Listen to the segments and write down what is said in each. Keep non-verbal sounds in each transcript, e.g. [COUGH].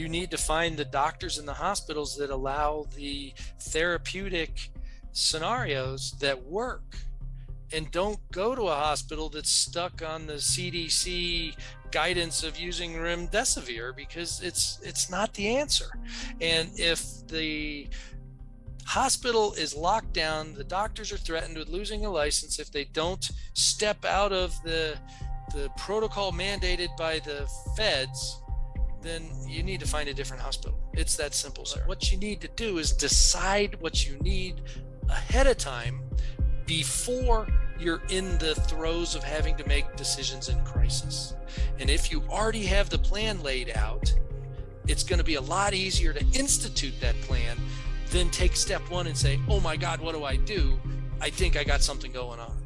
you need to find the doctors in the hospitals that allow the therapeutic scenarios that work and don't go to a hospital that's stuck on the CDC guidance of using remdesivir because it's it's not the answer. And if the hospital is locked down, the doctors are threatened with losing a license if they don't step out of the the protocol mandated by the feds, then you need to find a different hospital. It's that simple, sir. What you need to do is decide what you need ahead of time before you're in the throes of having to make decisions in crisis. And if you already have the plan laid out, it's going to be a lot easier to institute that plan than take step one and say, oh my God, what do I do? I think I got something going on.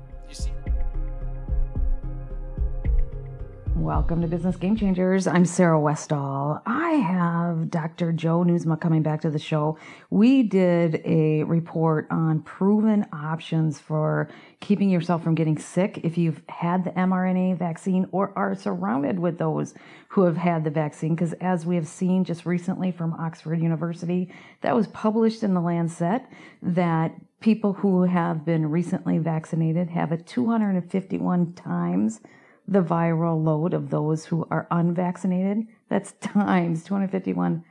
Welcome to Business Game Changers. I'm Sarah Westall. I have Dr. Joe Nieuwsma coming back to the show. We did a report on proven options for keeping yourself from getting sick if you've had the mRNA vaccine or are surrounded with those who have had the vaccine. Because as we have seen just recently from Oxford University, that was published in the Lancet that people who have been recently vaccinated have a 251 times the viral load of those who are unvaccinated. That's times 251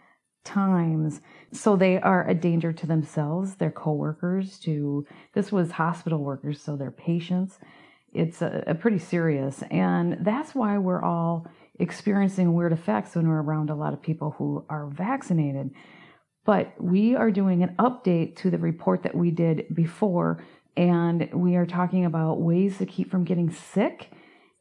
times. So they are a danger to themselves, their coworkers, to this was hospital workers, so their patients. It's a, a pretty serious. And that's why we're all experiencing weird effects when we're around a lot of people who are vaccinated. But we are doing an update to the report that we did before, and we are talking about ways to keep from getting sick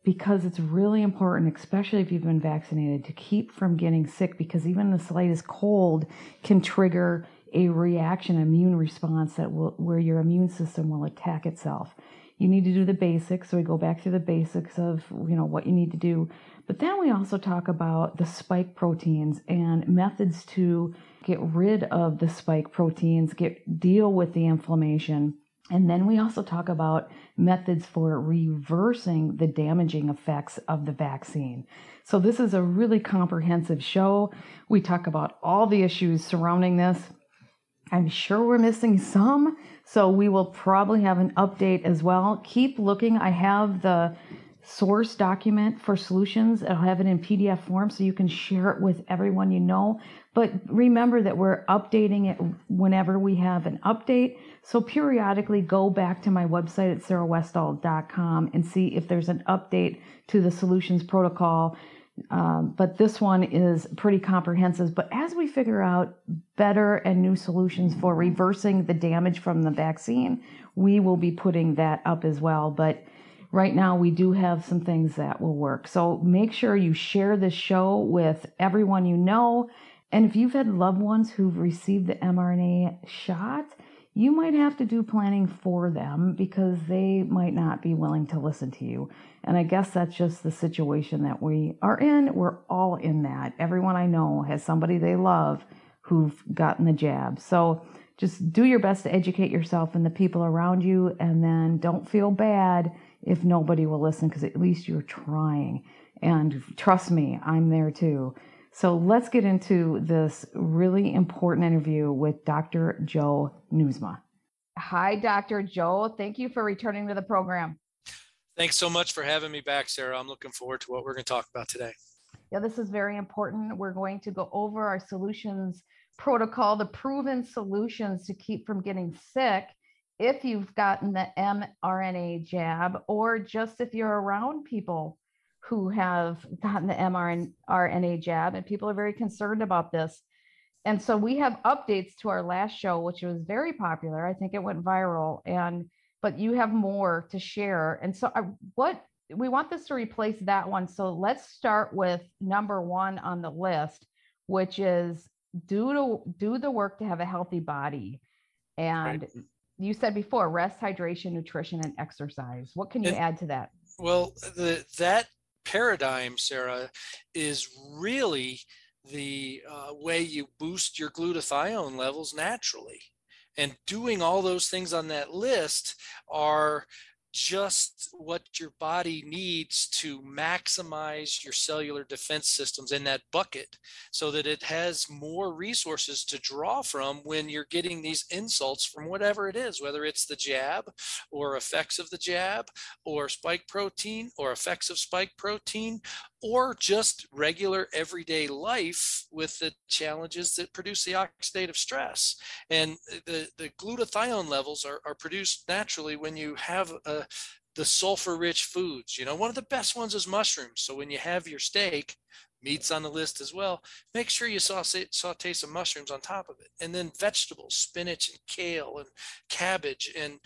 because it's really important, especially if you've been vaccinated, to keep from getting sick because even the slightest cold can trigger a reaction, immune response that will, where your immune system will attack itself. You need to do the basics. So we go back to the basics of, you know, what you need to do. But then we also talk about the spike proteins and methods to get rid of the spike proteins, get deal with the inflammation and then we also talk about methods for reversing the damaging effects of the vaccine. So, this is a really comprehensive show. We talk about all the issues surrounding this. I'm sure we're missing some, so we will probably have an update as well. Keep looking. I have the source document for solutions. I'll have it in PDF form so you can share it with everyone you know. But remember that we're updating it whenever we have an update. So periodically go back to my website at sarahwestall.com and see if there's an update to the solutions protocol. Um, but this one is pretty comprehensive. But as we figure out better and new solutions for reversing the damage from the vaccine, we will be putting that up as well. But right now we do have some things that will work. So make sure you share this show with everyone you know. And if you've had loved ones who've received the mRNA shot, you might have to do planning for them because they might not be willing to listen to you. And I guess that's just the situation that we are in. We're all in that. Everyone I know has somebody they love who've gotten the jab. So just do your best to educate yourself and the people around you, and then don't feel bad if nobody will listen because at least you're trying. And trust me, I'm there too. So let's get into this really important interview with Dr. Joe Nieuwsma. Hi, Dr. Joe. Thank you for returning to the program. Thanks so much for having me back, Sarah. I'm looking forward to what we're going to talk about today. Yeah, this is very important. We're going to go over our solutions protocol, the proven solutions to keep from getting sick if you've gotten the mRNA jab or just if you're around people who have gotten the mRNA jab, and people are very concerned about this. And so we have updates to our last show, which was very popular. I think it went viral, and but you have more to share. And so, I, what we want this to replace that one. So let's start with number one on the list, which is do to do the work to have a healthy body. And right. You said before, rest, hydration, nutrition, and exercise. What can you and, add to that? Well, the that paradigm, Sarah, is really the uh, way you boost your glutathione levels naturally. And doing all those things on that list are just what your body needs to maximize your cellular defense systems in that bucket so that it has more resources to draw from when you're getting these insults from whatever it is, whether it's the jab or effects of the jab or spike protein or effects of spike protein or just regular everyday life with the challenges that produce the oxidative stress. And the, the glutathione levels are, are produced naturally when you have a, the sulfur rich foods. You know, one of the best ones is mushrooms. So when you have your steak, meats on the list as well, make sure you saute, saute some mushrooms on top of it. And then vegetables, spinach and kale and cabbage and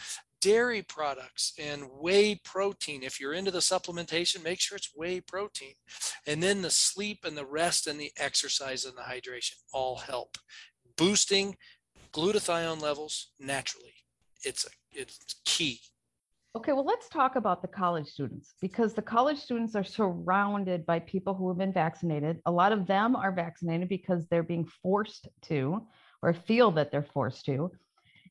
dairy products and whey protein. If you're into the supplementation, make sure it's whey protein. And then the sleep and the rest and the exercise and the hydration all help. Boosting glutathione levels naturally. It's a, it's key. Okay, well, let's talk about the college students because the college students are surrounded by people who have been vaccinated. A lot of them are vaccinated because they're being forced to or feel that they're forced to.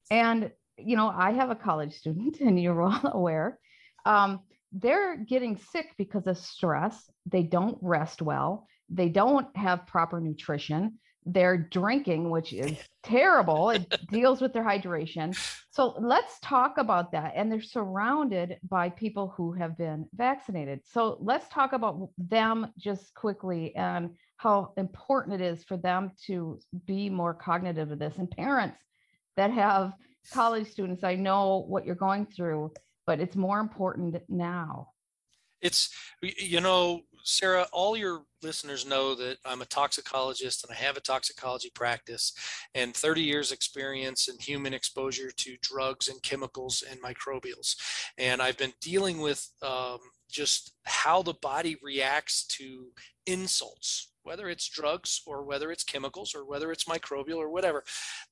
And you know, I have a college student, [LAUGHS] and you're all aware. Um, they're getting sick because of stress. They don't rest well. They don't have proper nutrition. They're drinking, which is [LAUGHS] terrible. It deals with their hydration. So let's talk about that. And they're surrounded by people who have been vaccinated. So let's talk about them just quickly and how important it is for them to be more cognitive of this. And parents that have college students, I know what you're going through, but it's more important now. It's, you know, Sarah, all your listeners know that I'm a toxicologist and I have a toxicology practice and 30 years experience in human exposure to drugs and chemicals and microbials. And I've been dealing with um, just how the body reacts to insults, whether it's drugs or whether it's chemicals or whether it's microbial or whatever,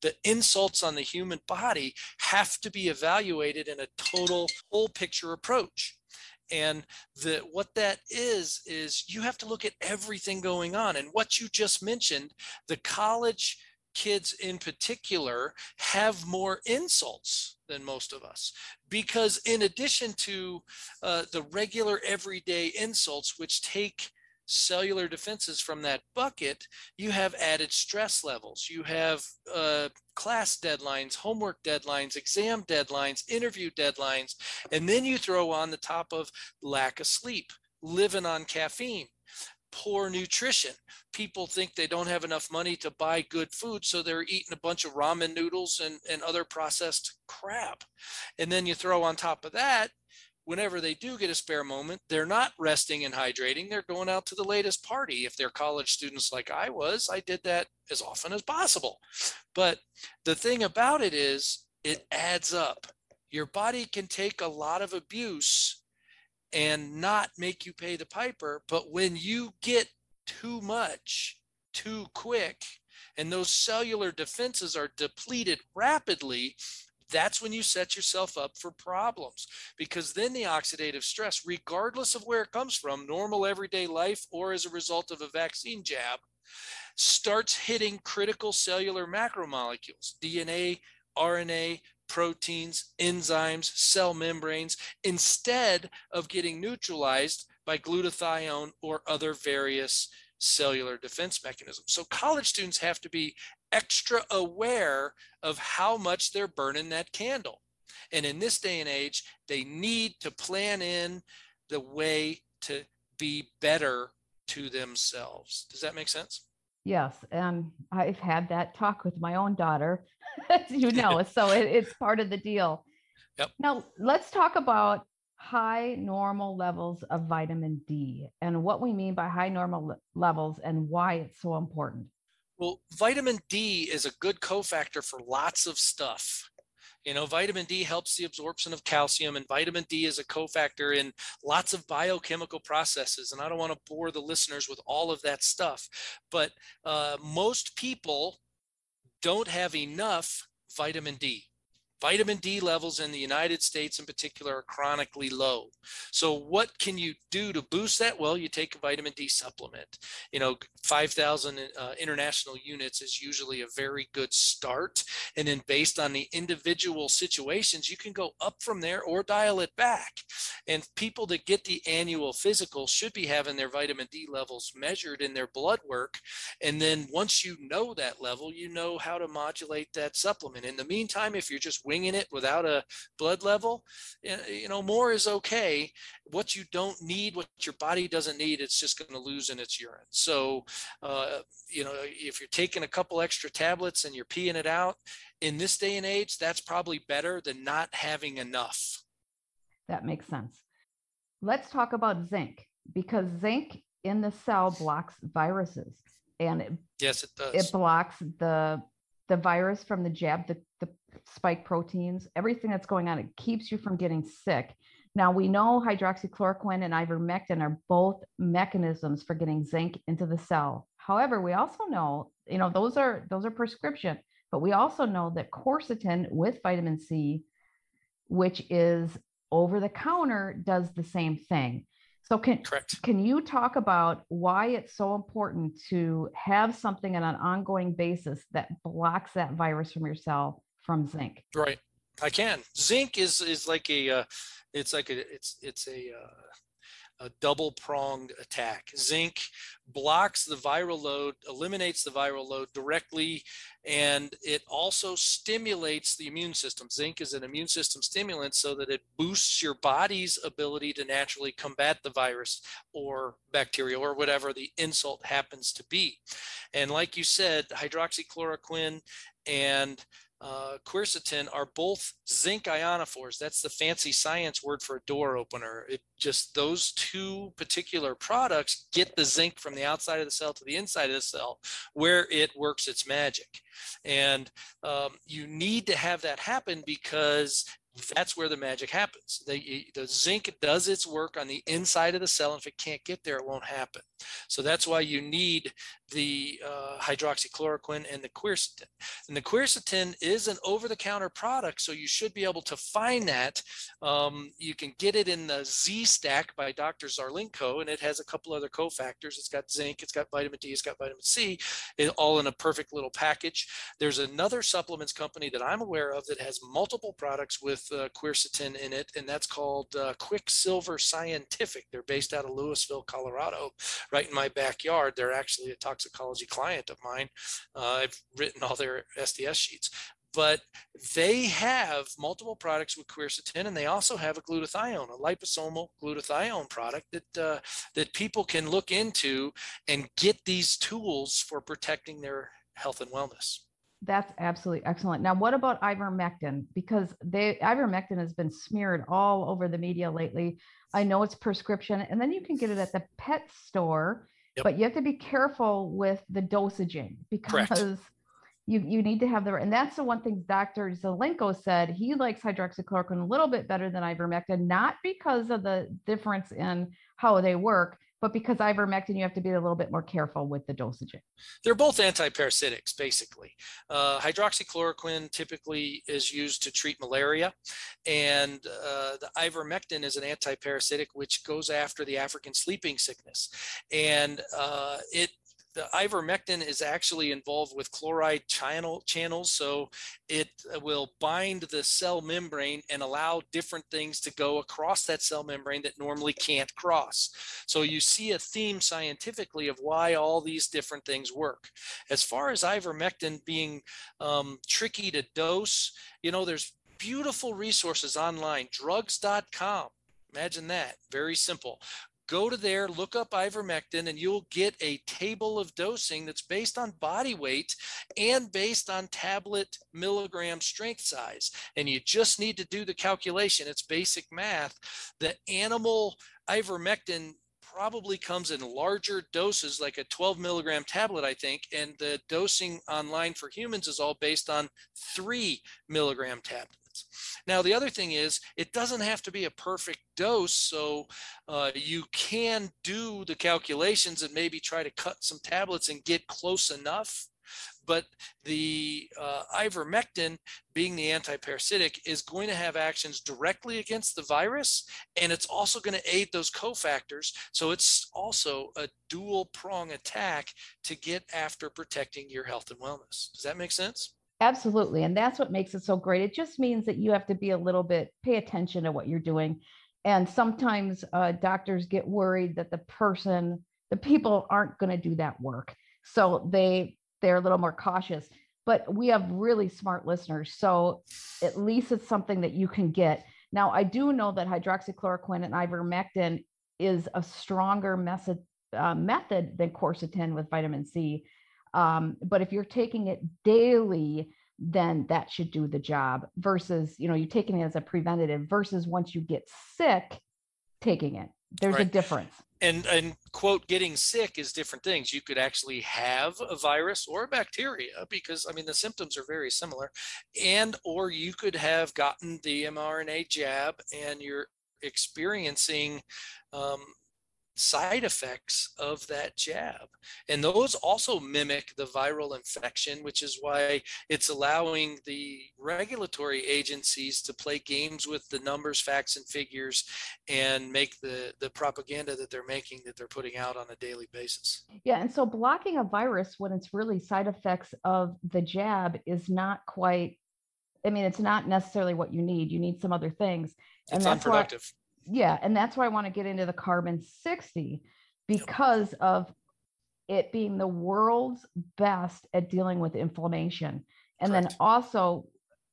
the insults on the human body have to be evaluated in a total whole picture approach. And the what that is, is you have to look at everything going on. And what you just mentioned, the college kids in particular have more insults than most of us because in addition to uh, the regular everyday insults which take cellular defenses from that bucket, you have added stress levels. You have uh, class deadlines, homework deadlines, exam deadlines, interview deadlines, and then you throw on the top of lack of sleep, living on caffeine, poor nutrition. People think they don't have enough money to buy good food, so they're eating a bunch of ramen noodles and, and other processed crap. And then you throw on top of that whenever they do get a spare moment, they're not resting and hydrating. They're going out to the latest party. If they're college students like I was, I did that as often as possible. But the thing about it is, it adds up. Your body can take a lot of abuse and not make you pay the piper. But when you get too much too quick, and those cellular defenses are depleted rapidly, that's when you set yourself up for problems because then the oxidative stress, regardless of where it comes from, normal everyday life or as a result of a vaccine jab, starts hitting critical cellular macromolecules, DNA, RNA, proteins, enzymes, cell membranes, instead of getting neutralized by glutathione or other various cellular defense mechanisms. So college students have to be extra aware of how much they're burning that candle. And in this day and age, they need to plan in the way to be better to themselves. Does that make sense? Yes. And I've had that talk with my own daughter, [LAUGHS] you know, so it, it's part of the deal. Yep. Now, let's talk about high normal levels of vitamin D and what we mean by high normal levels and why it's so important. Well, vitamin D is a good cofactor for lots of stuff. You know, vitamin D helps the absorption of calcium, and vitamin D is a cofactor in lots of biochemical processes. And I don't want to bore the listeners with all of that stuff, but uh, most people don't have enough vitamin D. vitamin D levels in the United States in particular are chronically low. So what can you do to boost that? Well, you take a vitamin D supplement. You know, 5,000 uh, international units is usually a very good start. And then based on the individual situations, you can go up from there or dial it back. And people that get the annual physical should be having their vitamin D levels measured in their blood work. And then once you know that level, you know how to modulate that supplement. In the meantime, if you're just winging it without a blood level, you know, more is okay. What you don't need, what your body doesn't need, it's just going to lose in its urine. So, uh, you know, if you're taking a couple extra tablets and you're peeing it out, in this day and age, that's probably better than not having enough. That makes sense. Let's talk about zinc because zinc in the cell blocks viruses and it, yes, it does. It blocks the the virus from the jab, the, the spike proteins, everything that's going on. It keeps you from getting sick. Now we know hydroxychloroquine and ivermectin are both mechanisms for getting zinc into the cell. However, we also know, you know, those are those are prescription, but we also know that quercetin with vitamin C, which is over the counter, does the same thing. So can Correct. can you talk about why it's so important to have something on an ongoing basis that blocks that virus from your cell from zinc? Right. I can. Zinc is is like a uh, it's like a it's it's a uh, a double pronged attack. Zinc blocks the viral load, eliminates the viral load directly, and it also stimulates the immune system. Zinc is an immune system stimulant so that it boosts your body's ability to naturally combat the virus or bacteria or whatever the insult happens to be. And like you said, hydroxychloroquine and uh, quercetin are both zinc ionophores. That's the fancy science word for a door opener. It just those two particular products get the zinc from the outside of the cell to the inside of the cell where it works its magic. And um, you need to have that happen because that's where the magic happens. The, the zinc does its work on the inside of the cell. And if it can't get there, it won't happen. So that's why you need the uh, hydroxychloroquine and the quercetin. And the quercetin is an over-the-counter product, so you should be able to find that. Um, you can get it in the Z-Stack by Dr. Zelenko, and it has a couple other cofactors. It's got zinc, it's got vitamin D, it's got vitamin C, it, all in a perfect little package. There's another supplements company that I'm aware of that has multiple products with uh, quercetin in it, and that's called uh, Quicksilver Scientific. They're based out of Louisville, Colorado, right in my backyard. They're actually a toxicology client of mine. Uh, I've written all their SDS sheets but they have multiple products with quercetin and they also have a glutathione, a liposomal glutathione product that uh, that people can look into and get these tools for protecting their health and wellness. That's absolutely excellent. Now, what about ivermectin? Because they ivermectin has been smeared all over the media lately. I know it's prescription, and then you can get it at the pet store, yep. but you have to be careful with the dosaging [LAUGHS] because Correct. you you need to have the and that's the one thing Dr. Zelenko said. He likes hydroxychloroquine a little bit better than ivermectin, not because of the difference in how they work, but because ivermectin, you have to be a little bit more careful with the dosage. They're both antiparasitics, basically. Uh, hydroxychloroquine typically is used to treat malaria, and uh, the ivermectin is an antiparasitic which goes after the African sleeping sickness, and uh, it the ivermectin is actually involved with chloride channel channels so it uh, will bind the cell membrane and allow different things to go across that cell membrane that normally can't cross. So you see a theme scientifically of why all these different things work. As far as ivermectin being um, tricky to dose you know there's beautiful resources online. Drugs.com Imagine that. Very simple go to there, look up ivermectin, and you'll get a table of dosing that's based on body weight and based on tablet milligram strength size. And you just need to do the calculation. It's basic math. The animal ivermectin probably comes in larger doses, like a 12 milligram tablet, I think. And the dosing online for humans is all based on three milligram tablets. Now, the other thing is it doesn't have to be a perfect dose. So uh, you can do the calculations and maybe try to cut some tablets and get close enough but the uh, ivermectin being the antiparasitic is going to have actions directly against the virus and it's also going to aid those cofactors so it's also a dual prong attack to get after protecting your health and wellness does that make sense Absolutely. And that's what makes it so great. It just means that you have to be a little bit, pay attention to what you're doing. And sometimes uh, doctors get worried that the person, the people aren't going to do that work. So they, they're a little more cautious. But we have really smart listeners. So at least it's something that you can get. Now, I do know that hydroxychloroquine and ivermectin is a stronger method, uh, method than quercetin with vitamin C. Um, but if you're taking it daily, then that should do the job versus, you know, you're taking it as a preventative versus once you get sick, taking it. There's right. a difference. And and quote, getting sick is different things. You could actually have a virus or a bacteria because I mean the symptoms are very similar, and or you could have gotten the mRNA jab and you're experiencing um, side effects of that jab. And those also mimic the viral infection, which is why it's allowing the regulatory agencies to play games with the numbers, facts, and figures and make the, the propaganda that they're making that they're putting out on a daily basis. Yeah. And so blocking a virus when it's really side effects of the jab is not quite I mean, it's not necessarily what you need. You need some other things. And it's that's unproductive. Yeah, and that's why I want to get into the carbon 60 because of it being the world's best at dealing with inflammation. And Correct. then also,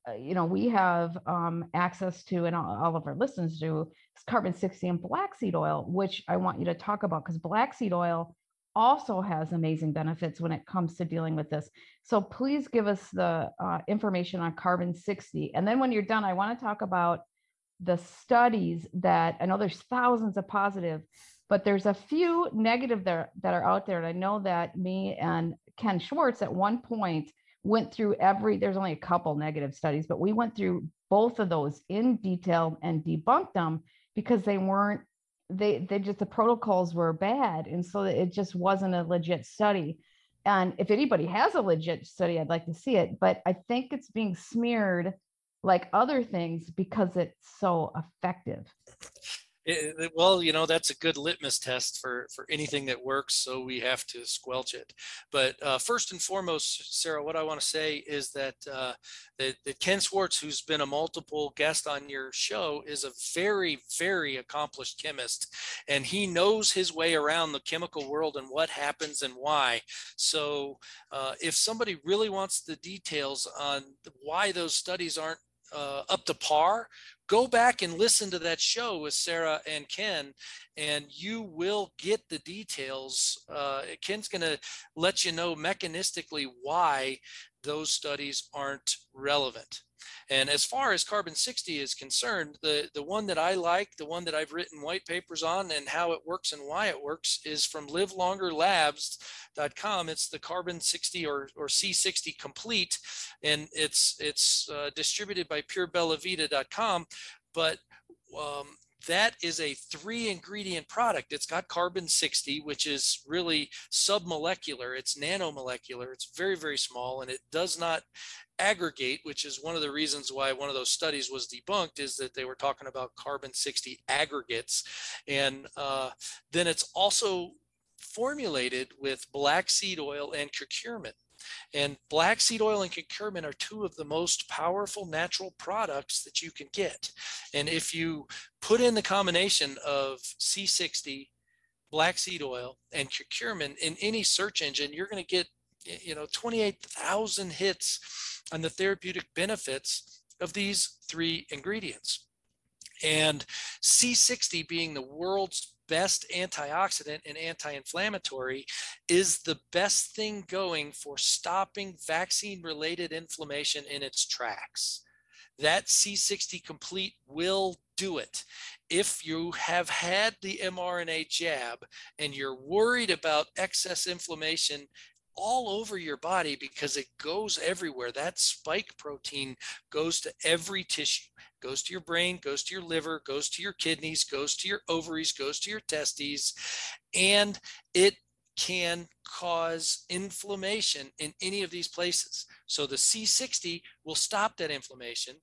uh, you know, we have um, access to, and all, all of our listeners do, carbon 60 and black seed oil, which I want you to talk about because black seed oil also has amazing benefits when it comes to dealing with this. So please give us the uh, information on carbon 60. And then when you're done, I want to talk about the studies that I know there's thousands of positive, but there's a few negative that, that are out there. And I know that me and Ken Schwartz at one point went through every, there's only a couple negative studies, but we went through both of those in detail and debunked them because they weren't, they, they just, the protocols were bad. And so it just wasn't a legit study. And if anybody has a legit study, I'd like to see it, but I think it's being smeared like other things because it's so effective. It, well, you know, that's a good litmus test for, for anything that works. So we have to squelch it. But uh, first and foremost, Sarah, what I want to say is that, uh, that, that Ken Swartz, who's been a multiple guest on your show, is a very, very accomplished chemist. And he knows his way around the chemical world and what happens and why. So uh, if somebody really wants the details on why those studies aren't uh, up to par, go back and listen to that show with Sarah and Ken, and you will get the details. Uh, Ken's going to let you know mechanistically why those studies aren't relevant. And as far as carbon 60 is concerned, the, the one that I like, the one that I've written white papers on and how it works and why it works is from livelongerlabs.com. It's the carbon 60 or, or C60 complete, and it's, it's uh, distributed by purebellavita.com. But um, that is a three ingredient product. It's got carbon 60, which is really submolecular. It's nanomolecular. It's very, very small and it does not aggregate, which is one of the reasons why one of those studies was debunked is that they were talking about carbon 60 aggregates. And uh, then it's also formulated with black seed oil and curcumin. And black seed oil and curcumin are two of the most powerful natural products that you can get. And if you put in the combination of C60, black seed oil, and curcumin in any search engine, you're going to get you know 28,000 hits on the therapeutic benefits of these three ingredients. And C60 being the world's best antioxidant and anti-inflammatory is the best thing going for stopping vaccine related inflammation in its tracks. That C60 complete will do it. If you have had the mRNA jab and you're worried about excess inflammation all over your body because it goes everywhere. That spike protein goes to every tissue, goes to your brain, goes to your liver, goes to your kidneys, goes to your ovaries, goes to your testes, and it can cause inflammation in any of these places. So the C60 will stop that inflammation.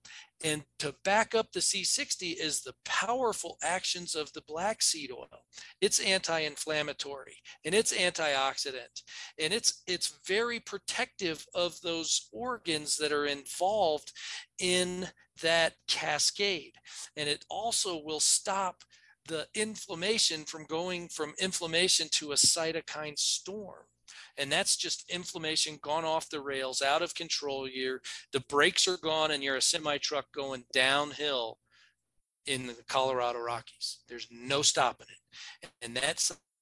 And to back up the C60 is the powerful actions of the black seed oil. It's anti-inflammatory and it's antioxidant and it's it's very protective of those organs that are involved in that cascade. And it also will stop the inflammation from going from inflammation to a cytokine storm and that's just inflammation gone off the rails out of control you're the brakes are gone and you're a semi truck going downhill in the colorado rockies. There's no stopping it. And that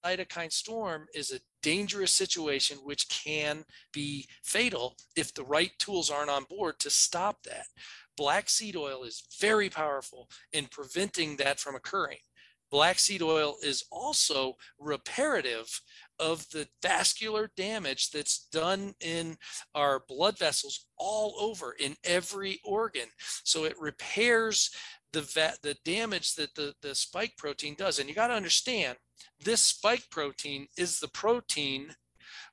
cytokine storm is a dangerous situation which can be fatal if the right tools aren't on board to stop that. Black seed oil is very powerful in preventing that from occurring black seed oil is also reparative of the vascular damage that's done in our blood vessels all over in every organ. So it repairs the the damage that the, the spike protein does. And you got to understand this spike protein is the protein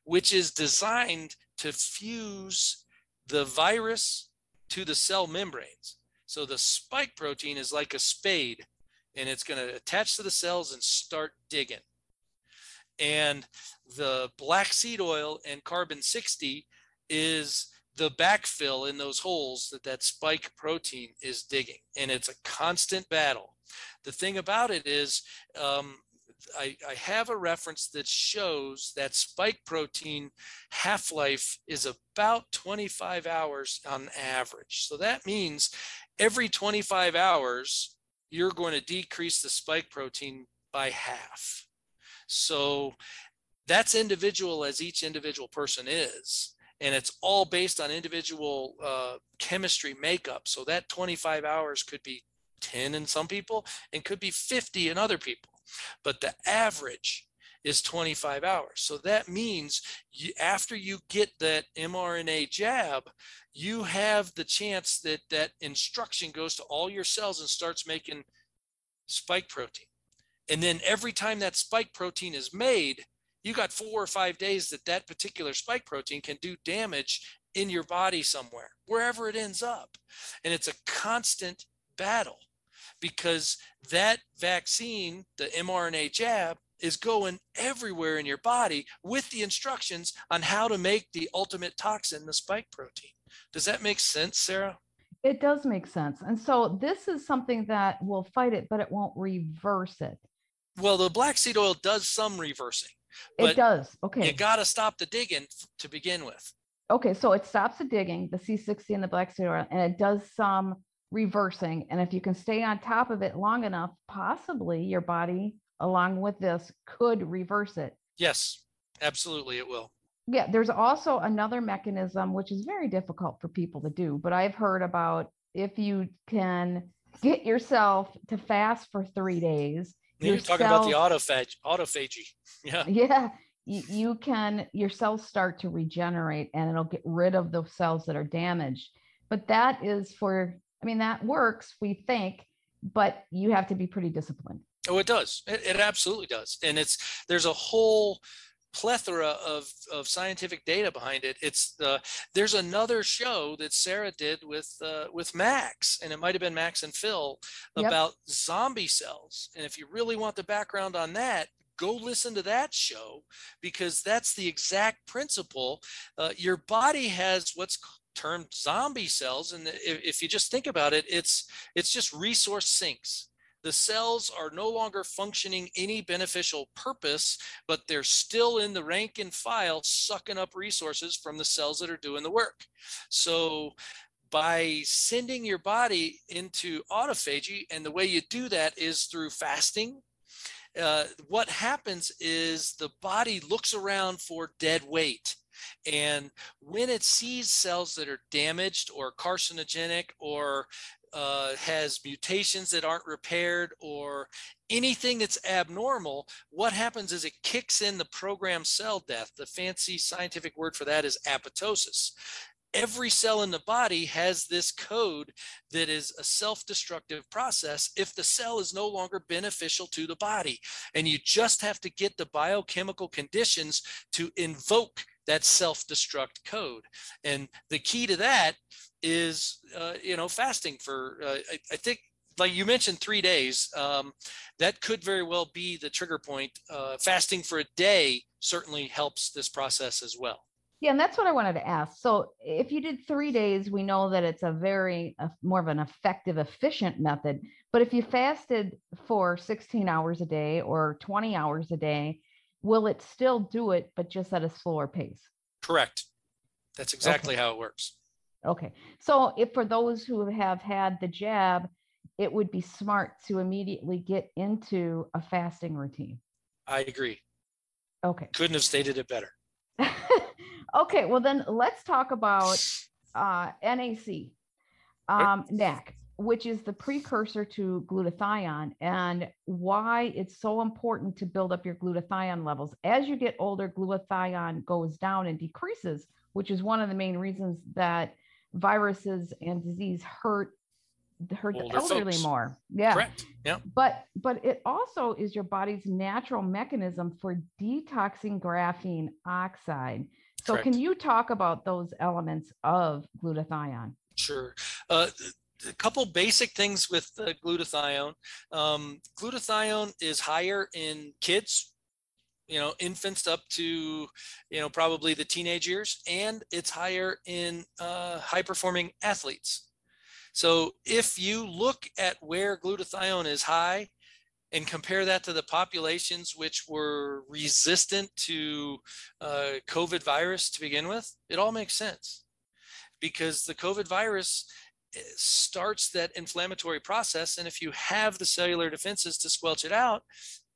which is designed to fuse the virus to the cell membranes. So the spike protein is like a spade and it's going to attach to the cells and start digging. And the black seed oil and carbon 60 is the backfill in those holes that that spike protein is digging. And it's a constant battle. The thing about it is um, I, I, have a reference that shows that spike protein half-life is about 25 hours on average. So that means every 25 hours, you're going to decrease the spike protein by half. So that's individual as each individual person is. And it's all based on individual uh, chemistry makeup. So that 25 hours could be 10 in some people and could be 50 in other people. But the average is 25 hours. So that means you, after you get that mRNA jab, you have the chance that that instruction goes to all your cells and starts making spike protein. And then every time that spike protein is made, you got four or five days that that particular spike protein can do damage in your body somewhere, wherever it ends up. And it's a constant battle because that vaccine, the mRNA jab, is going everywhere in your body with the instructions on how to make the ultimate toxin, the spike protein. Does that make sense, Sarah? It does make sense. And so this is something that will fight it, but it won't reverse it. Well, the black seed oil does some reversing. It does. Okay. You got to stop the digging to begin with. Okay, so it stops the digging, the C60 and the black seed oil, and it does some reversing. And if you can stay on top of it long enough, possibly your body, along with this, could reverse it. Yes, absolutely, it will yeah, there's also another mechanism which is very difficult for people to do, but I've heard about if you can get yourself to fast for three days. You're talking about the autophage, autophagy. [LAUGHS] Yeah. Yeah. You, you can, your cells start to regenerate and it'll get rid of the cells that are damaged. But that is for, I mean, that works, we think, but you have to be pretty disciplined. Oh, it does. It, it absolutely does. And it's, there's a whole, plethora of, of scientific data behind it. It's the there's another show that Sarah did with uh, with Max, and it might have been Max and Phil about yep. zombie cells. And if you really want the background on that, go listen to that show because that's the exact principle. Uh, your body has what's termed zombie cells, and if, if you just think about it, it's it's just resource sinks the cells are no longer functioning any beneficial purpose, but they're still in the rank and file sucking up resources from the cells that are doing the work. So by sending your body into autophagy, and the way you do that is through fasting, uh, what happens is the body looks around for dead weight. And when it sees cells that are damaged or carcinogenic or uh, has mutations that aren't repaired or anything that's abnormal, what happens is it kicks in the programmed cell death. The fancy scientific word for that is apoptosis. every cell in the body has this code that is a self-destructive process if the cell is no longer beneficial to the body. And you just have to get the biochemical conditions to invoke that self-destruct code. And the key to that is, uh, you know, fasting for, uh, I, I, think, like you mentioned, three days. Um, that could very well be the trigger point. Uh, fasting for a day certainly helps this process as well. Yeah, and that's what I wanted to ask. So if you did three days, we know that it's a very uh, more of an effective, efficient method. But if you fasted for 16 hours a day or 20 hours a day, will it still do it, but just at a slower pace? Correct. That's exactly okay. how it works. Okay. So if for those who have had the jab, it would be smart to immediately get into a fasting routine. I agree. Okay. Couldn't have stated it better. [LAUGHS] okay. Well, then let's talk about uh, NAC, um, NAC which is the precursor to glutathione and why it's so important to build up your glutathione levels. As you get older, glutathione goes down and decreases, which is one of the main reasons that viruses and disease hurt hurt older the elderly folks. more. Yeah. Correct. Yeah. But but it also is your body's natural mechanism for detoxing graphene oxide. So Correct. can you talk about those elements of glutathione? Sure. Uh, a couple basic things with uh, glutathione. Um, glutathione is higher in kids, you know, infants up to, you know, probably the teenage years, and it's higher in uh, high performing athletes. So if you look at where glutathione is high and compare that to the populations which were resistant to uh, COVID virus to begin with, it all makes sense because the COVID virus starts that inflammatory process. And if you have the cellular defenses to squelch it out,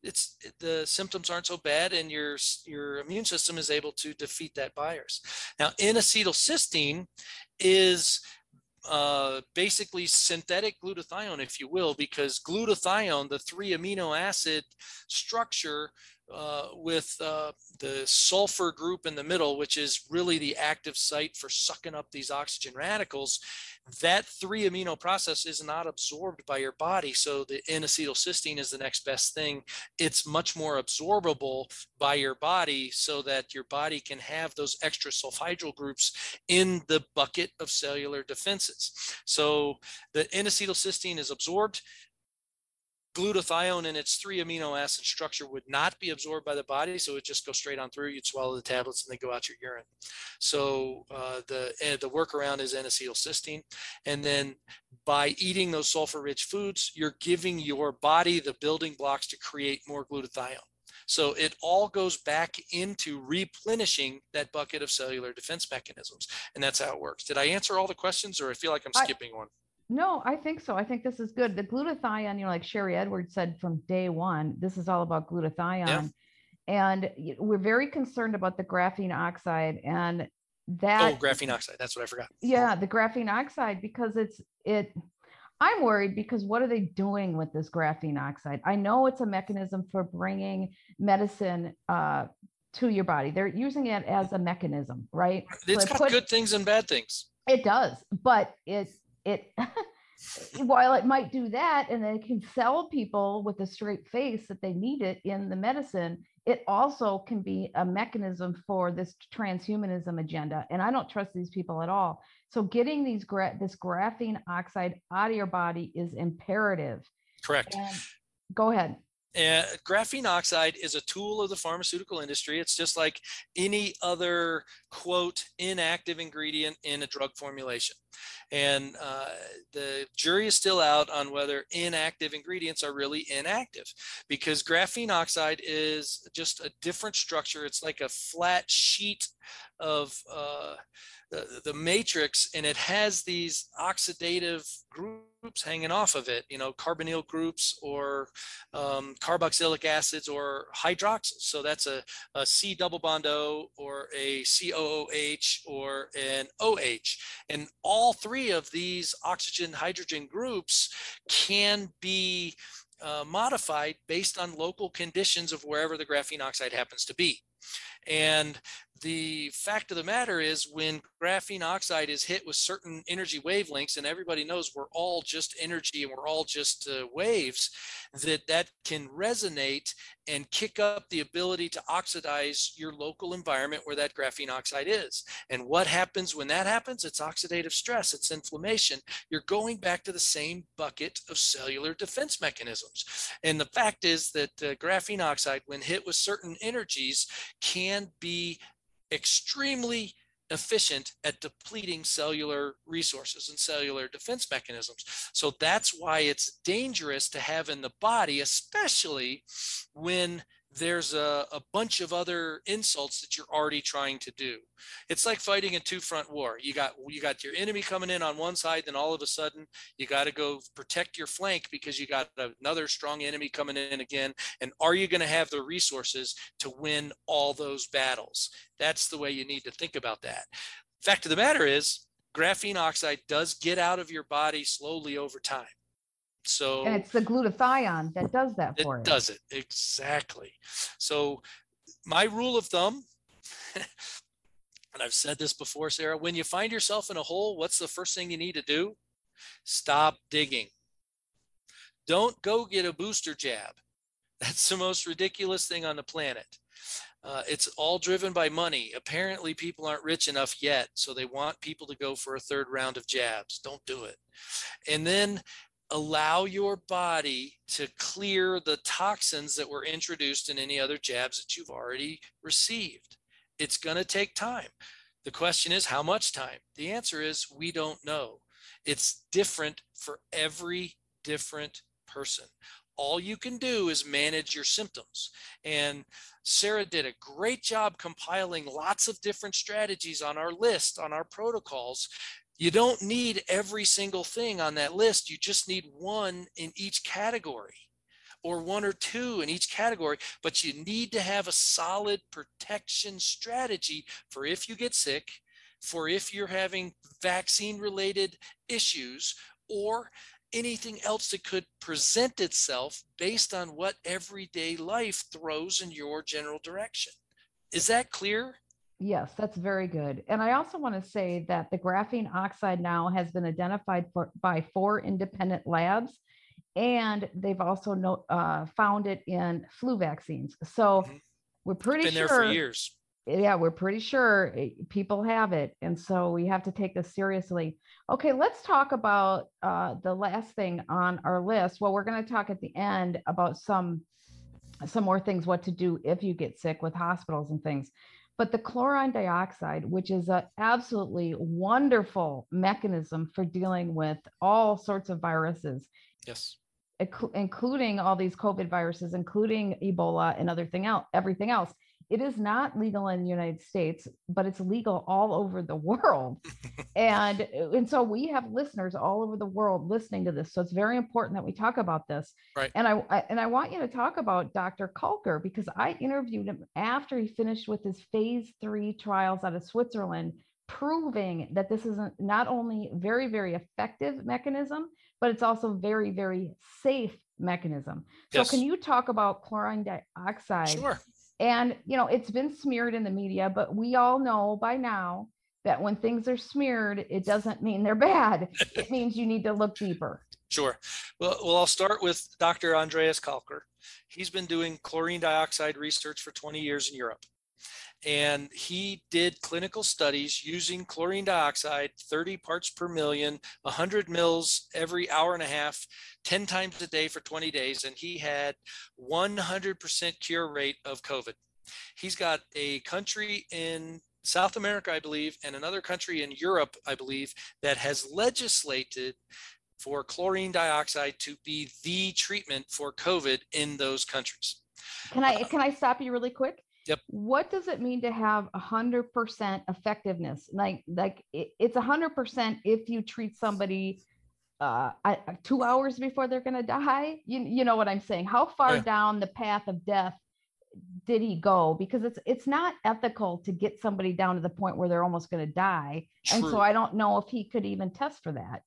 it's the symptoms aren't so bad and your your immune system is able to defeat that virus. Now, N-acetylcysteine is uh, basically synthetic glutathione, if you will, because glutathione, the three amino acid structure uh, with uh, the sulfur group in the middle, which is really the active site for sucking up these oxygen radicals, that three amino process is not absorbed by your body. So the N-acetylcysteine is the next best thing. It's much more absorbable by your body so that your body can have those extra sulfhydryl groups in the bucket of cellular defenses. So the N-acetylcysteine is absorbed glutathione and its three amino acid structure would not be absorbed by the body, so it just go straight on through. You'd swallow the tablets and they go out your urine. So uh, the uh, the workaround is N-acetylcysteine, and then by eating those sulfur-rich foods, you're giving your body the building blocks to create more glutathione. So it all goes back into replenishing that bucket of cellular defense mechanisms. And that's how it works. Did I answer all the questions or I feel like I'm skipping I, one? No, I think so. I think this is good. The glutathione, you know, like Sharry Edwards said from day one, this is all about glutathione. And we're very concerned about the graphene oxide and that. Oh, graphene oxide. That's what I forgot. Yeah, the graphene oxide, because it's, it, I'm worried because what are they doing with this graphene oxide? I know it's a mechanism for bringing medicine uh, to your body. They're using it as a mechanism, right? It's so got put, good things and bad things. It does, but it it [LAUGHS] eh, while it might do that and it can sell people with a straight face that they need it in the medicine it also can be a mechanism for this transhumanism agenda and i don't trust these people at all. So getting these gra- this graphene oxide out of your body is imperative. Correct. And go ahead and graphene oxide is a tool of the pharmaceutical industry. It's just like any other quote inactive ingredient in a drug formulation. And uh, the jury is still out on whether inactive ingredients are really inactive because graphene oxide is just a different structure. It's like a flat sheet of uh, the, the matrix and it has these oxidative groups hanging off of it, you know, carbonyl groups or um, carboxylic acids or hydroxyls. So that's a, a C double bond O or a COOH or an OH. And all three of these oxygen hydrogen groups can be uh, modified based on local conditions of wherever the graphene oxide happens to be. And the fact of the matter is when graphene oxide is hit with certain energy wavelengths and everybody knows we're all just energy and we're all just uh, waves that that can resonate and kick up the ability to oxidize your local environment where that graphene oxide is. And what happens when that happens? It's oxidative stress. It's inflammation. You're going back to the same bucket of cellular defense mechanisms. And the fact is that uh, graphene oxide when hit with certain energies can be extremely efficient at depleting cellular resources and cellular defense mechanisms. So that's why it's dangerous to have in the body, especially when there's a, a, bunch of other insults that you're already trying to do. It's like fighting a two front war. You got you got your enemy coming in on one side, then all of a sudden you got to go protect your flank because you got another strong enemy coming in again. And are you going to have the resources to win all those battles? That's the way you need to think about that. Fact of the matter is, graphene oxide does get out of your body slowly over time. So And it's the glutathione that does that it for it. does it exactly. So my rule of thumb, [LAUGHS] and I've said this before, Sarah, when you find yourself in a hole, what's the first thing you need to do? Stop digging. Don't go get a booster jab. [LAUGHS] That's the most ridiculous thing on the planet. Uh, it's all driven by money. Apparently, people aren't rich enough yet, so they want people to go for a third round of jabs. Don't do it. And then allow your body to clear the toxins that were introduced in any other jabs that you've already received. It's going to take time. The question is, how much time? The answer is, we don't know. It's different for every different person. All you can do is manage your symptoms. And Sarah did a great job compiling lots of different strategies on our list, on our protocols you don't need every single thing on that list. You just need one in each category or one or two in each category, but you need to have a solid protection strategy for if you get sick, for if you're having vaccine related issues, or anything else that could present itself based on what everyday life throws in your general direction. Is that clear? Yes, that's very good. And I also want to say that the graphene oxide now has been identified for, by four independent labs, and they've also no, uh, found it in flu vaccines. So Mhm. we're pretty Been there sure. for years. Yeah, we're pretty sure eh, people have it, and so we have to take this seriously. Okay, let's talk about uh, the last thing on our list. Well, we're going to talk at the end about some some more things what to do if you get sick with hospitals and things. But the chlorine dioxide, which is an absolutely wonderful mechanism for dealing with all sorts of viruses, Yes. including all these COVID viruses, including Ebola and other thing else, everything else. It is not legal in the United States, but it's legal all over the world. [LAUGHS] and uh, and so we have listeners all over the world listening to this. So it's very important that we talk about this. Right. And I, I and I want you to talk about Dr. Kalcker because I interviewed him after he finished with his phase three trials out of Switzerland, proving that this is a- not only very, very effective mechanism, but it's also very, very safe mechanism. So Yes. can you talk about chlorine dioxide? Sure. And, you know, it's been smeared in the media, but we all know by now that when things are smeared, it doesn't mean they're bad. It means you need to look deeper. Sure. Well, well, I'll start with Dr. Andreas Kalcker. He's been doing chlorine dioxide research for 20 years in Europe. And he did clinical studies using chlorine dioxide, 30 parts per million, 100 mils every hour and a half, 10 times a day for 20 days. And he had 100% cure rate of COVID. He's got a country in South America, I believe, and another country in Europe, I believe, that has legislated for chlorine dioxide to be the treatment for COVID in those countries. Can I uh, can I stop you really quick? Yep. What does it mean to have a hundred percent effectiveness? Like like it, it's a hundred percent if you treat somebody uh I- two hours before they're gonna die. You you know what I'm saying? How far Yeah. down the path of death did he go? Because it's it's not ethical to get somebody down to the point where they're almost gonna die. And so I don't know if he could even test for that.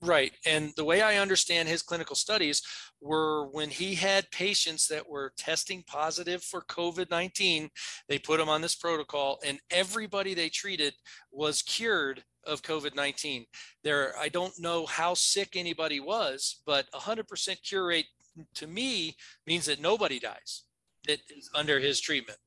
Right. And the way I understand his clinical studies were when he had patients that were testing positive for COVID 19, they put them on this protocol, and everybody they treated was cured of COVID 19. There, I don't know how sick anybody was, but 100% cure rate to me means that nobody dies that is under his treatment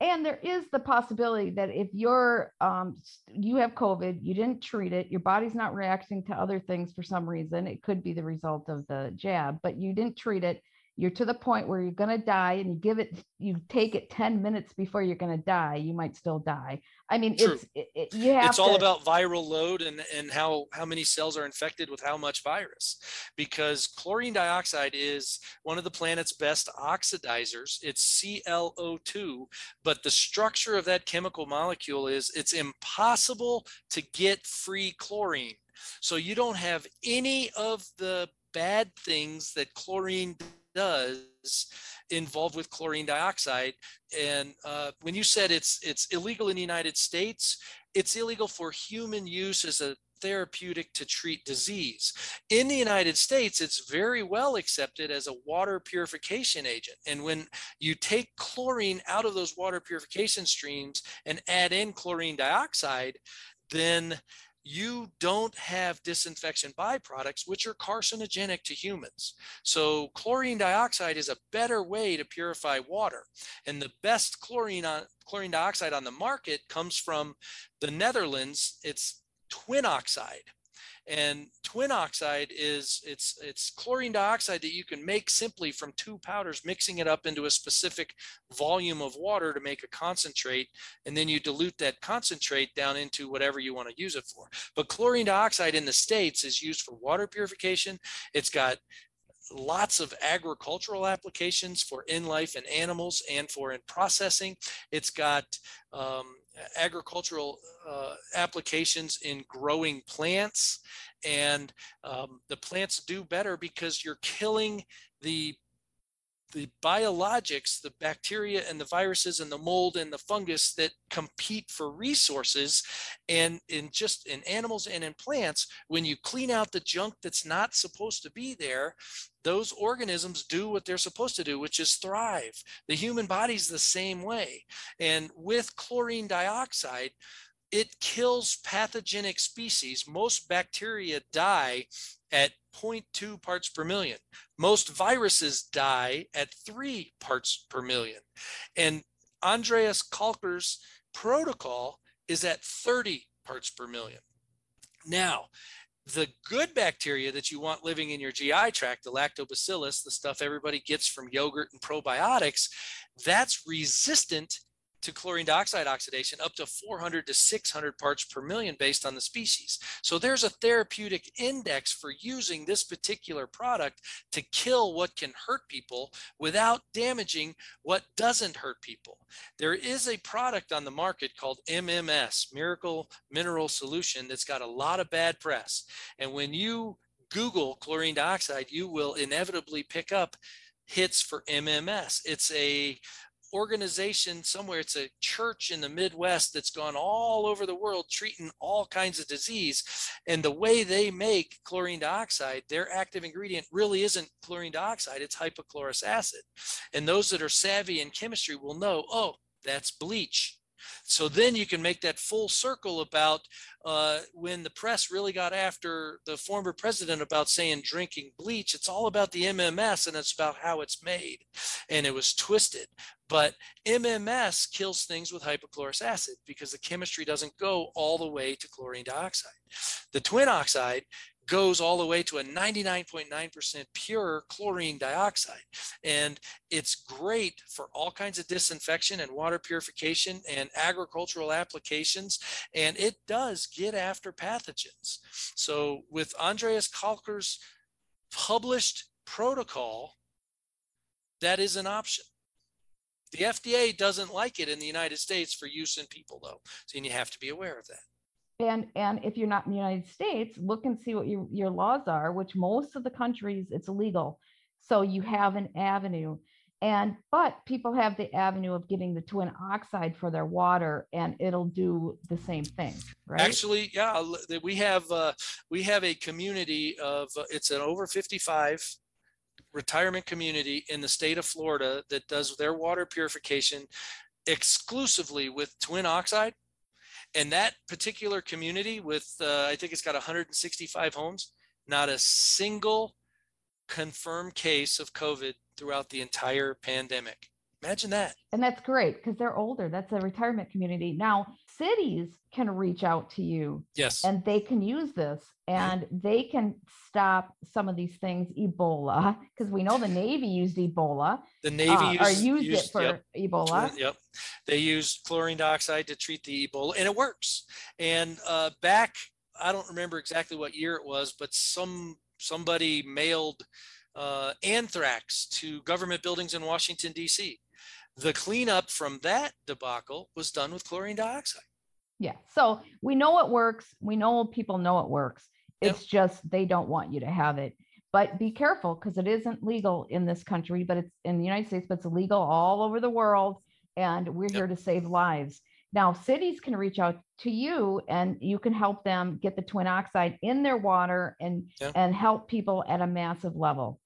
and there is the possibility that if you're um you have covid you didn't treat it your body's not reacting to other things for some reason it could be the result of the jab but you didn't treat it you're to the point where you're going to die and you give it you take it 10 minutes before you're going to die you might still die. I mean True. it's it, it, you have it's all about viral load and and how how many cells are infected with how much virus because chlorine dioxide is one of the planet's best oxidizers. It's ClO2 but the structure of that chemical molecule is it's impossible to get free chlorine. So you don't have any of the bad things that chlorine does involved with chlorine dioxide. And uh, when you said it's it's illegal in the United States, it's illegal for human use as a therapeutic to treat disease. In the United States, it's very well accepted as a water purification agent. And when you take chlorine out of those water purification streams and add in chlorine dioxide, then you don't have disinfection byproducts, which are carcinogenic to humans. So chlorine dioxide is a better way to purify water. And the best chlorine, on, chlorine dioxide on the market comes from the Netherlands. It's twin oxide and twin oxide is it's it's chlorine dioxide that you can make simply from two powders mixing it up into a specific volume of water to make a concentrate and then you dilute that concentrate down into whatever you want to use it for but chlorine dioxide in the states is used for water purification it's got lots of agricultural applications for in life and animals and for in processing. It's got um, agricultural uh, applications in growing plants. And um, the plants do better because you're killing the the biologics, the bacteria and the viruses and the mold and the fungus that compete for resources. And in just in animals and in plants, when you clean out the junk that's not supposed to be there, those organisms do what they're supposed to do, which is thrive. The human body's the same way. And with chlorine dioxide, it kills pathogenic species. Most bacteria die at 0.2 parts per million. Most viruses die at three parts per million. And Andreas Kalcker's protocol is at 30 parts per million. Now, the good bacteria that you want living in your GI tract, the lactobacillus, the stuff everybody gets from yogurt and probiotics, that's resistant to chlorine dioxide oxidation up to 400 to 600 parts per million based on the species. So there's a therapeutic index for using this particular product to kill what can hurt people without damaging what doesn't hurt people. There is a product on the market called MMS, Miracle Mineral Solution, that's got a lot of bad press. And when you Google chlorine dioxide, you will inevitably pick up hits for MMS. It's a organization somewhere, it's a church in the Midwest that's gone all over the world treating all kinds of disease. And the way they make chlorine dioxide, their active ingredient really isn't chlorine dioxide, it's hypochlorous acid. And those that are savvy in chemistry will know, oh, that's bleach. So then you can make that full circle about uh, when the press really got after the former president about saying drinking bleach. It's all about the MMS and it's about how it's made. And it was twisted. But MMS kills things with hypochlorous acid because the chemistry doesn't go all the way to chlorine dioxide. The twin oxide goes all the way to a 99.9% pure chlorine dioxide. And it's great for all kinds of disinfection and water purification and agricultural applications. And it does get after pathogens. So with Andreas Kalcker's published protocol, that is an option. The FDA doesn't like it in the United States for use in people though. So you have to be aware of that. And, and if you're not in the United States, look and see what your, your laws are, which most of the countries, it's illegal. So you have an avenue. And but people have the avenue of getting the twin oxide for their water, and it'll do the same thing, right? Actually, yeah, we have, uh, we have a community of, uh, it's an over fifty-five retirement community in the state of Florida that does their water purification exclusively with twin oxide. And that particular community with, uh, I think it's got hundred and sixty-five homes, not a single confirmed case of COVID throughout the entire pandemic. Imagine that. And that's great because they're older. That's a retirement community. Now, cities can reach out to you Yes. and they can use this and they can stop some of these things, Ebola, because we know the Navy used Ebola The Navy uh, or used, used, used- it for yep, Ebola. Yep. They use chlorine dioxide to treat the Ebola and it works. And uh, back, I don't remember exactly what year it was, but some somebody mailed uh, anthrax to government buildings in Washington, D.C. The cleanup from that debacle was done with chlorine dioxide. Yeah. So we know it works. We know people know it works. Yep. It's just they don't want you to have it. But be careful because it isn't legal in this country, but it's in the United States, but it's illegal all over the world. And we're Yep. here to save lives. Now, cities can reach out to you and you can help them get the twin oxide in their water and Yeah. and help people at a massive level.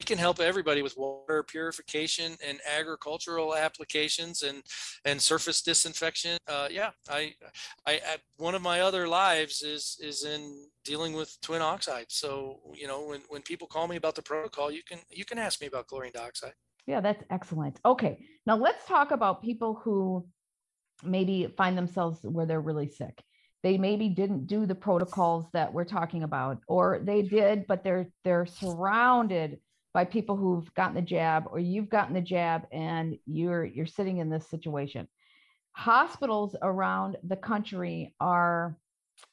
We can help everybody with water purification and agricultural applications and and surface disinfection. Uh, yeah, I, I, I one of my other lives is is in dealing with twin oxide. So you know when when people call me about the protocol, you can you can ask me about chlorine dioxide. Yeah, that's excellent. Okay, now let's talk about people who maybe find themselves where they're really sick. They maybe didn't do the protocols that we're talking about, or they did, but they're they're surrounded by people who've gotten the jab, or you've gotten the jab, and you're you're sitting in this situation. Hospitals around the country are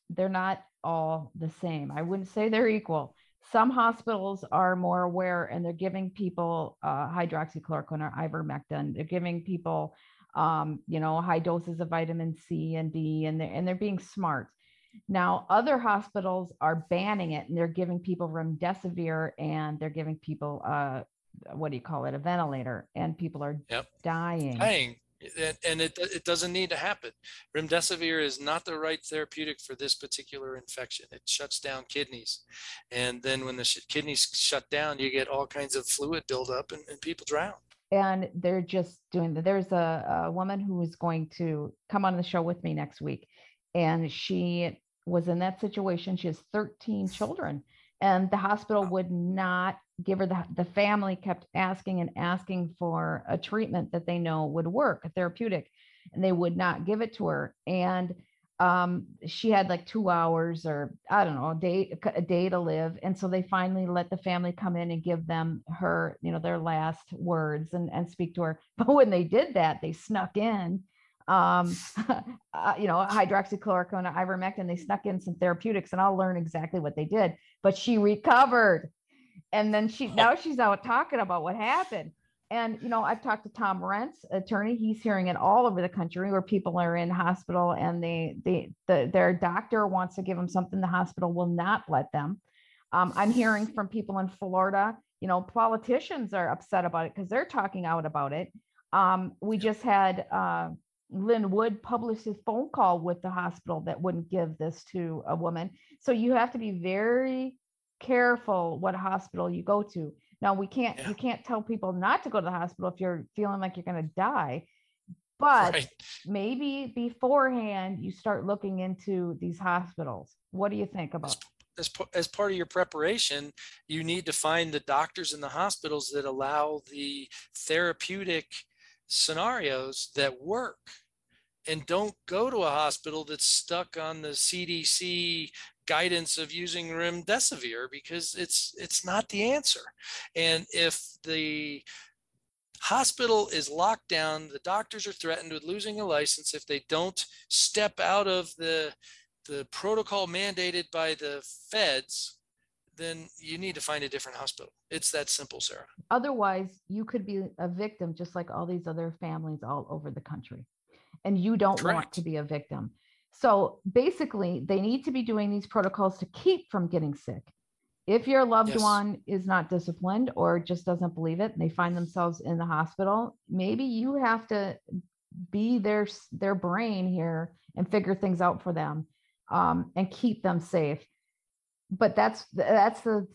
they're not all the same. I wouldn't say they're equal some hospitals are more aware and they're giving people uh, hydroxychloroquine or ivermectin. They're giving people, um, you know, high doses of vitamin C and D, and they're, and they're being smart. Now, other hospitals are banning it and they're giving people remdesivir and they're giving people, uh, what do you call it, a ventilator, and people are Yep. dying. Dying. And, it, it doesn't need to happen. Remdesivir is not the right therapeutic for this particular infection. It shuts down kidneys. And then when the sh- kidneys shut down, you get all kinds of fluid buildup and, and people drown. and they're just doing that. There's a, a woman who is going to come on the show with me next week, and she was in that situation. She has 13 children, and the hospital would not give her the the family kept asking and asking for a treatment that they know would work, a therapeutic, and they would not give it to her. And um she had like two hours or i don't know a day a day to live and so they finally let the family come in and give them her you know their last words and and speak to her [LAUGHS] but when they did that they snuck in um [LAUGHS] [LAUGHS] uh, you know hydroxychloroquine ivermectin they snuck in some therapeutics and i'll learn exactly what they did but she recovered and then she [LAUGHS] now she's out talking about what happened and you know, I've talked to Tom Renz, attorney. He's hearing it all over the country where people are in hospital and they they the, their doctor wants to give them something, the hospital will not let them. Um, I'm hearing from people in Florida. You know, politicians are upset about it because they're talking out about it. Um, we just had uh, Lin Wood publish his phone call with the hospital that wouldn't give this to a woman. So you have to be very careful what hospital you go to. Now we can't Yeah. you can't tell people not to go to the hospital if you're feeling like you're going to die. But Right. maybe beforehand you start looking into these hospitals. What do you think about? as, as part of your preparation, you need to find the doctors in the hospitals that allow the therapeutic scenarios that work. And don't go to a hospital that's stuck on the CDC guidance of using remdesivir because it's it's not the answer. And if the hospital is locked down, the doctors are threatened with losing a license if they don't step out of the the protocol mandated by the feds, then you need to find a different hospital. It's that simple, Sarah. Otherwise, you could be a victim just like all these other families all over the country. And you don't want to be a victim. So basically, they need to be doing these protocols to keep from getting sick. If your loved Yes. one is not disciplined or just doesn't believe it and they find themselves in the hospital, maybe you have to be their their brain here and figure things out for them um, and keep them safe. But that's that's the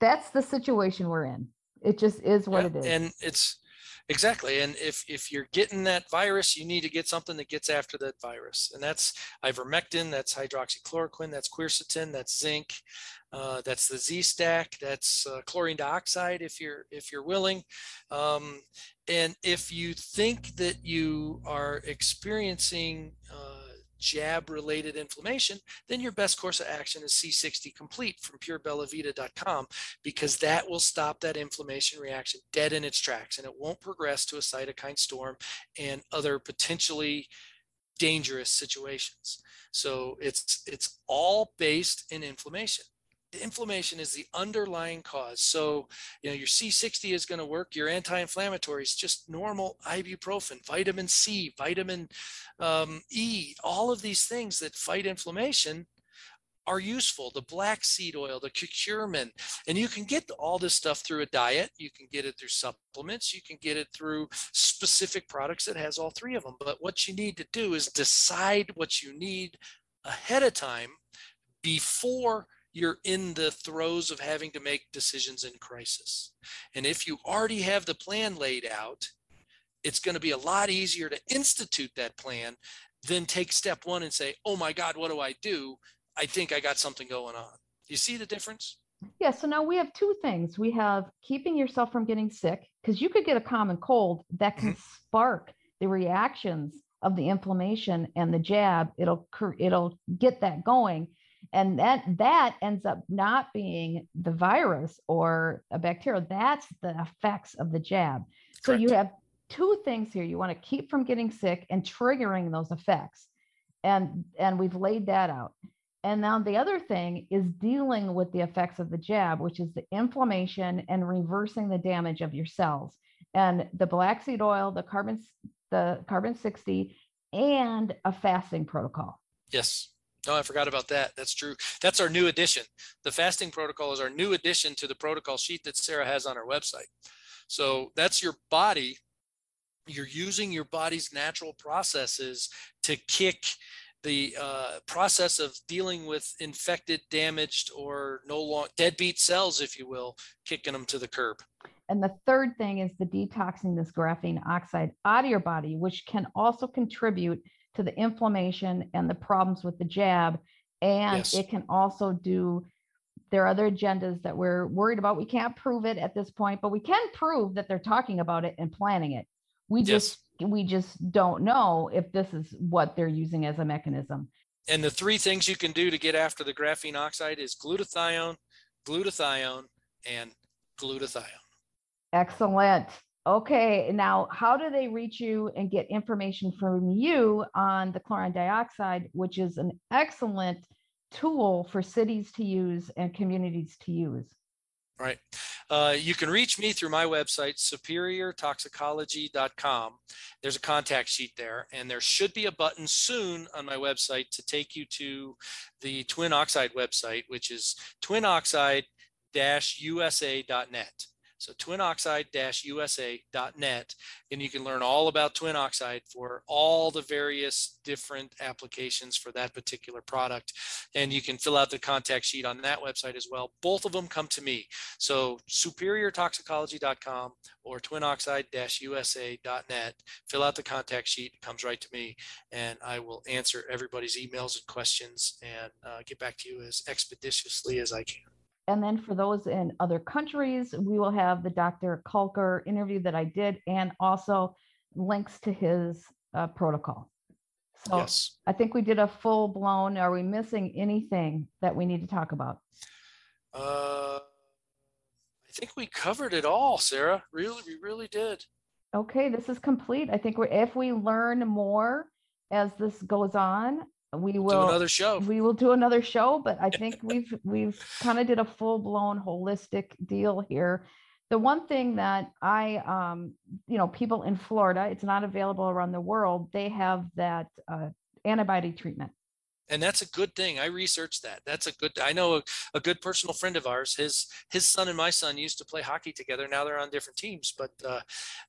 that's the situation we're in. It just is what Yeah, it is. And it's exactly. And if if you're getting that virus, you need to get something that gets after that virus. And that's ivermectin, that's hydroxychloroquine, that's quercetin, that's zinc, uh, that's the Z stack, that's uh, chlorine dioxide if you're if you're willing. Um, and if you think that you are experiencing uh, jab related inflammation, then your best course of action is C60 complete from purebellavita.com because that will stop that inflammation reaction dead in its tracks and it won't progress to a cytokine storm and other potentially dangerous situations. So it's it's all based in inflammation. Inflammation is the underlying cause. So, you know, your C60 is going to work. Your anti-inflammatory is just normal ibuprofen, vitamin C, vitamin um, E, all of these things that fight inflammation are useful. The black seed oil, the curcumin, and you can get all this stuff through a diet. You can get it through supplements. You can get it through specific products that has all three of them. But what you need to do is decide what you need ahead of time before you're in the throes of having to make decisions in crisis. And if you already have the plan laid out, it's going to be a lot easier to institute that plan than take step one and say, oh my God, what do I do? I think I got something going on. You see the difference? Yeah, so now we have two things. We have keeping yourself from getting sick because you could get a common cold that can [LAUGHS] spark the reactions of the inflammation and the jab. It'll it'll get that going, and that that ends up not being the virus or a bacteria. That's the effects of the jab. So you have two things here. You want to keep from getting sick and triggering those effects, and and we've laid that out. And now the other thing is dealing with the effects of the jab, which is the inflammation and reversing the damage of your cells. And the black seed oil, the carbon, the carbon 60, and a fasting protocol. Yes. No, I forgot about that. That's true. That's our new addition. The fasting protocol is our new addition to the protocol sheet that Sarah has on her website. So that's your body. You're using your body's natural processes to kick the uh, process of dealing with infected, damaged, or no long deadbeat cells, if you will, kicking them to the curb. And the third thing is the detoxing this graphene oxide out of your body, which can also contribute to the inflammation and the problems with the jab. And Yes. it can also do, there are other agendas that we're worried about. We can't prove it at this point, but we can prove that they're talking about it and planning it. We Yes. just, we just don't know if this is what they're using as a mechanism. And the three things you can do to get after the graphene oxide is glutathione, glutathione, and glutathione. Excellent. Okay, now how do they reach you and get information from you on the chlorine dioxide, which is an excellent tool for cities to use and communities to use? Right. Uh, you can reach me through my website, superiortoxicology.com. There's a contact sheet there, and there should be a button soon on my website to take you to the Twin Oxide website, which is twinoxide-usa.net. So twinoxide-usa.net, and you can learn all about twin oxide for all the various different applications for that particular product. And you can fill out the contact sheet on that website as well. Both of them come to me. So superiortoxicology.com or twinoxide-usa.net. Fill out the contact sheet, it comes right to me, and I will answer everybody's emails and questions and uh, get back to you as expeditiously as I can. And then for those in other countries, we will have the Dr. Kalcker interview that I did and also links to his uh, protocol. So Yes. I think we did a full blown, are we missing anything that we need to talk about? Uh, I think we covered it all, Sarah. Really, we really did. Okay, this is complete. I think we're, if we learn more as this goes on, we will Do another show. we will do another show, but I [LAUGHS] think we've, we've kind of did a full blown holistic deal here. The one thing that I, um, you know, people in Florida, it's not available around the world. They have that, uh, antibody treatment. And that's a good thing. I researched that. That's a good. I know a, a, good personal friend of ours. His his son and my son used to play hockey together. Now they're on different teams, but uh,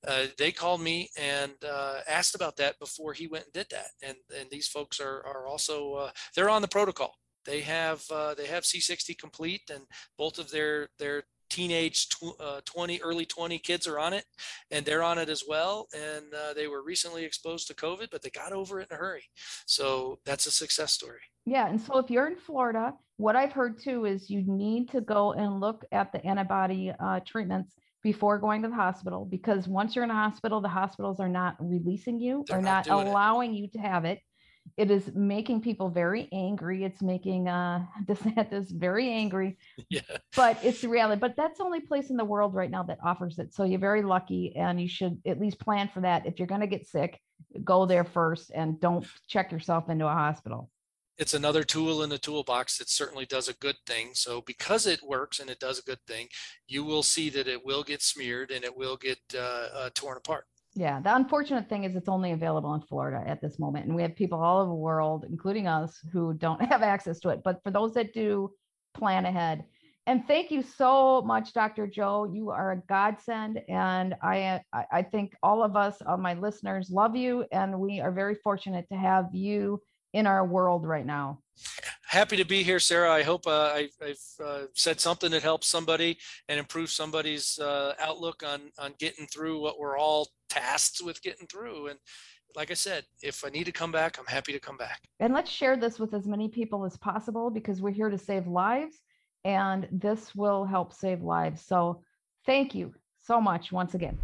uh, they called me and uh, asked about that before he went and did that. And and these folks are are also uh, they're on the protocol. They have uh, they have C60 complete, and both of their their teenage tw uh, 20 early 20 kids are on it and they're on it as well and uh, they were recently exposed to covid but they got over it in a hurry. So that's a success story. Yeah and so if you're in florida what i've heard too is you need to go and look at the antibody uh, treatments before going to the hospital because once you're in a hospital the hospitals are not releasing you They're or not not, doing it. allowing you to have it it is making people very angry it's making uh [LAUGHS] desantis very angry [LAUGHS] yeah but it's the reality. But that's the only place in the world right now that offers it. So you're very lucky, and you should at least plan for that. If you're going to get sick, go there first, and don't check yourself into a hospital. it's another tool in the toolbox that certainly does a good thing. So because it works and it does a good thing, you will see that it will get smeared and it will get uh, uh, torn apart. Yeah, the unfortunate thing is it's only available in Florida at this moment, and we have people all over the world, including us, who don't [LAUGHS] have access to it. But for those that do, plan ahead. And thank you so much, Dr. Joe. You are a godsend, and I I think all of us, all my listeners, love you, and we are very fortunate to have you in our world right now. Happy to be here, Sarah. I hope uh, I, I've uh, said something that helps somebody and improves somebody's uh, outlook on on getting through what we're all tasked with getting through. And like I said, if I need to come back, I'm happy to come back. And let's share this with as many people as possible because we're here to save lives, and this will help save lives. So thank you so much once again.